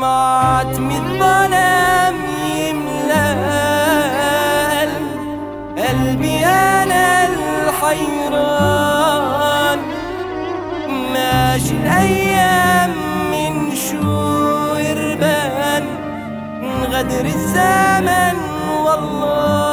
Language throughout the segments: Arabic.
معتم الظلام يملى قلب- قلبي أنا الحيران. ماشي الأيام من شهور بان غدر الزمن والله.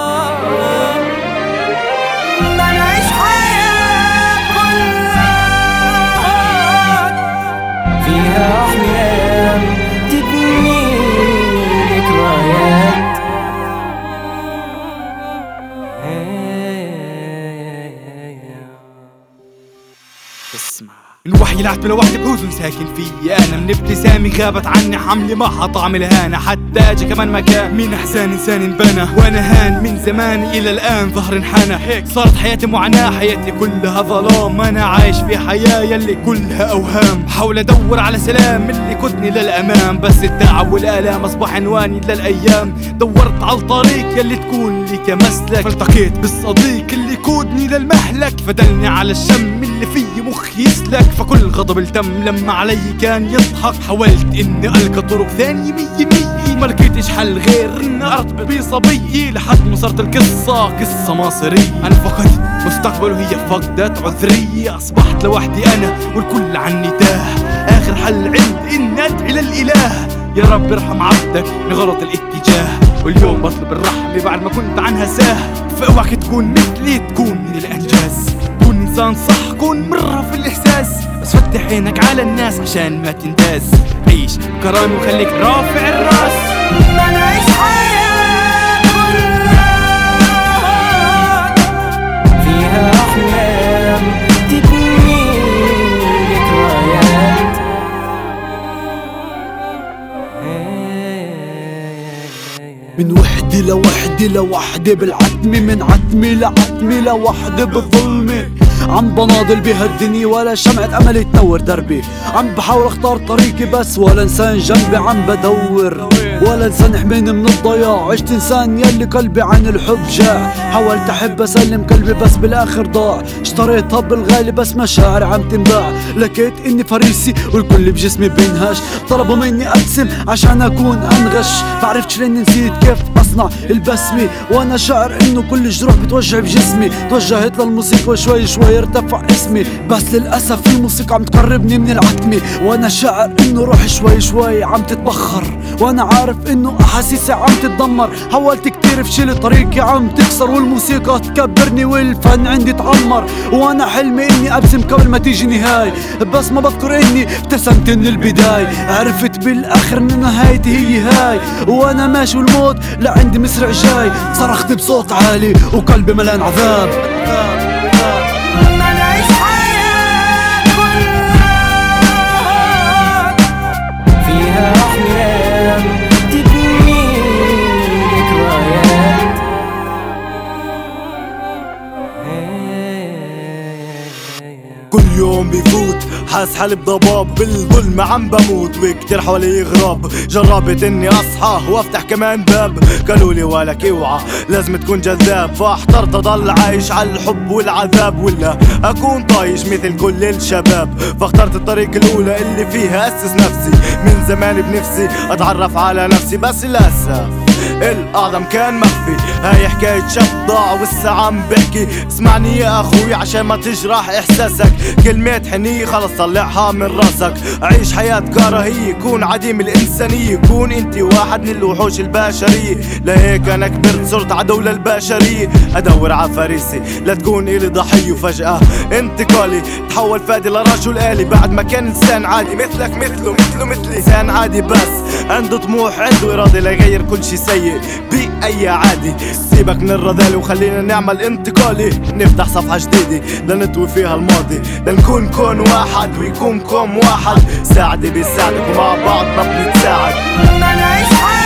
The smile. الوحي لعت لوحدي بحزن ساكن فيي أنا من ابتسامي غابت عني حملي ما طعم الهانة حتى أجي كمان مكان من احزان إنسان انبنى وأنا هان من زمان إلى الآن ظهر انحنى. هيك. صارت حياتي معاناة حياتي كلها ظلام. أنا عايش في حياة يلي كلها أوهام. حاول أدور على سلام اللي يقودني للأمام. بس التعب والآلام أصبح عنواني للأيام. دورت على الطريق يلي تكون لي كمسلك. فالتقيت بالصديق اللي يقودني للمهلك. فدلني على الشم اللي في مخي يسلك فكل غضب التم لما علي كان يضحك. حاولت اني ألقى طرق ثانية مية مية لقيتش حل غير اني أرتبط بصبية لحد ما صارت القصة قصة مصرية. أنا فقدت مستقبل وهي فقدت عذرية. أصبحت لوحدي أنا والكل عني تاه. آخر حل عندي اني أدعي للاله يا رب ارحم عبدك لغلط الاتجاه. واليوم بطلب الرحمة بعد ما كنت عنها ساه. فاوعك تكون مثلي تكون من الأنجاز. كون إنسان صح كون مرة في الإحساس. بس فتح عينك على الناس عشان ما تنداس عيش كرامي وخليك رافع الرأس. ما نعيش حياة كلها فيها أحلام من وحدة لوحدة لوحدة بالعتمة من عتمة لعتمة لوحدة بالظلمة عم بناضل بهالدنيا ولا شمعة أمل تنور دربي. عم بحاول أختار طريقي بس ولا إنسان جنبي عم بدور. ولا إنسان يحميني من الضياع. عشت إنسان يلي قلبي عن الحب جاع. حاولت أحب أسلم قلبي بس بالآخر ضاع. اشتريتها بالغالي بس مشاعري عم تنباع. لقيت إني فريسي والكل بجسمي بينهش. طلبوا مني ابتسم عشان أكون أنغش. بعرفتش لاني نسيت كيف أصنع البسمة. وأنا شاعر إنه كل جروح بتوجع بجسمي. توجهت للموسيقى وشوي شوي ارتفع اسمي بس للأسف الموسيقى عم تقربني من العتمة. وأنا شاعر إنه روحي شوي شوي عم تتبخر. وأنا عارف إنه أحاسيسي عم تتدمر. حاولت كتير فشل طريقي عم تكسر والموسيقى تكبرني والفن عندي تعمر. وأنا حلمي إني ابسم قبل ما تيجي نهاية. بس ما بذكر إني ابتسمت من البداية. عرفت بالآخر ان نهايتي هي هاي. وأنا ماشي والموت لعندي مسرع جاي. صرخت بصوت عالي وقلبي ملان عذاب. يوم بيفوت حاس حالي بضباب بالظلم عم بموت. وكتير حوالي غراب جربت إني أصحى وأفتح كمان باب. قالوا لي ولك اوعى لازم تكون جذاب. فاحترت أضل عايش على الحب والعذاب. ولا أكون طايش مثل كل الشباب. فاخترت الطريق الأولى اللي فيها أسس نفسي. من زمان بنفسي أتعرف على نفسي. بس للأسف الأعظم كان مخفي. هاي حكاية شاب ضاع ولسه عم بحكي. اسمعني يا أخوي عشان ما تجرح إحساسك. كلمة حنية خلص طلعها من راسك. عيش حياة كراهية كون عديم الإنسانية. كون أنت واحد من الوحوش البشرية. لهيك أنا كبرت صرت عدو للبشرية أدور على فريسي لا تكون إلي ضحية وفجأة. انتقالي تحول فادي لرجل آلي. بعد ما كان إنسان عادي مثلك مثله مثله مثلي. إنسان عادي بس عنده طموح عنده إرادة ليغير كل شي سيء. بأي عادي. سيبك من الرذالة وخلينا نعمل انتقالي نفتح صفحة جديدة لنطوي فيها الماضي. لنكون كون واحد ويكون كوم واحد. ساعدي بيساعدك ومع بعض نبني نتساعد ما نعيش حياة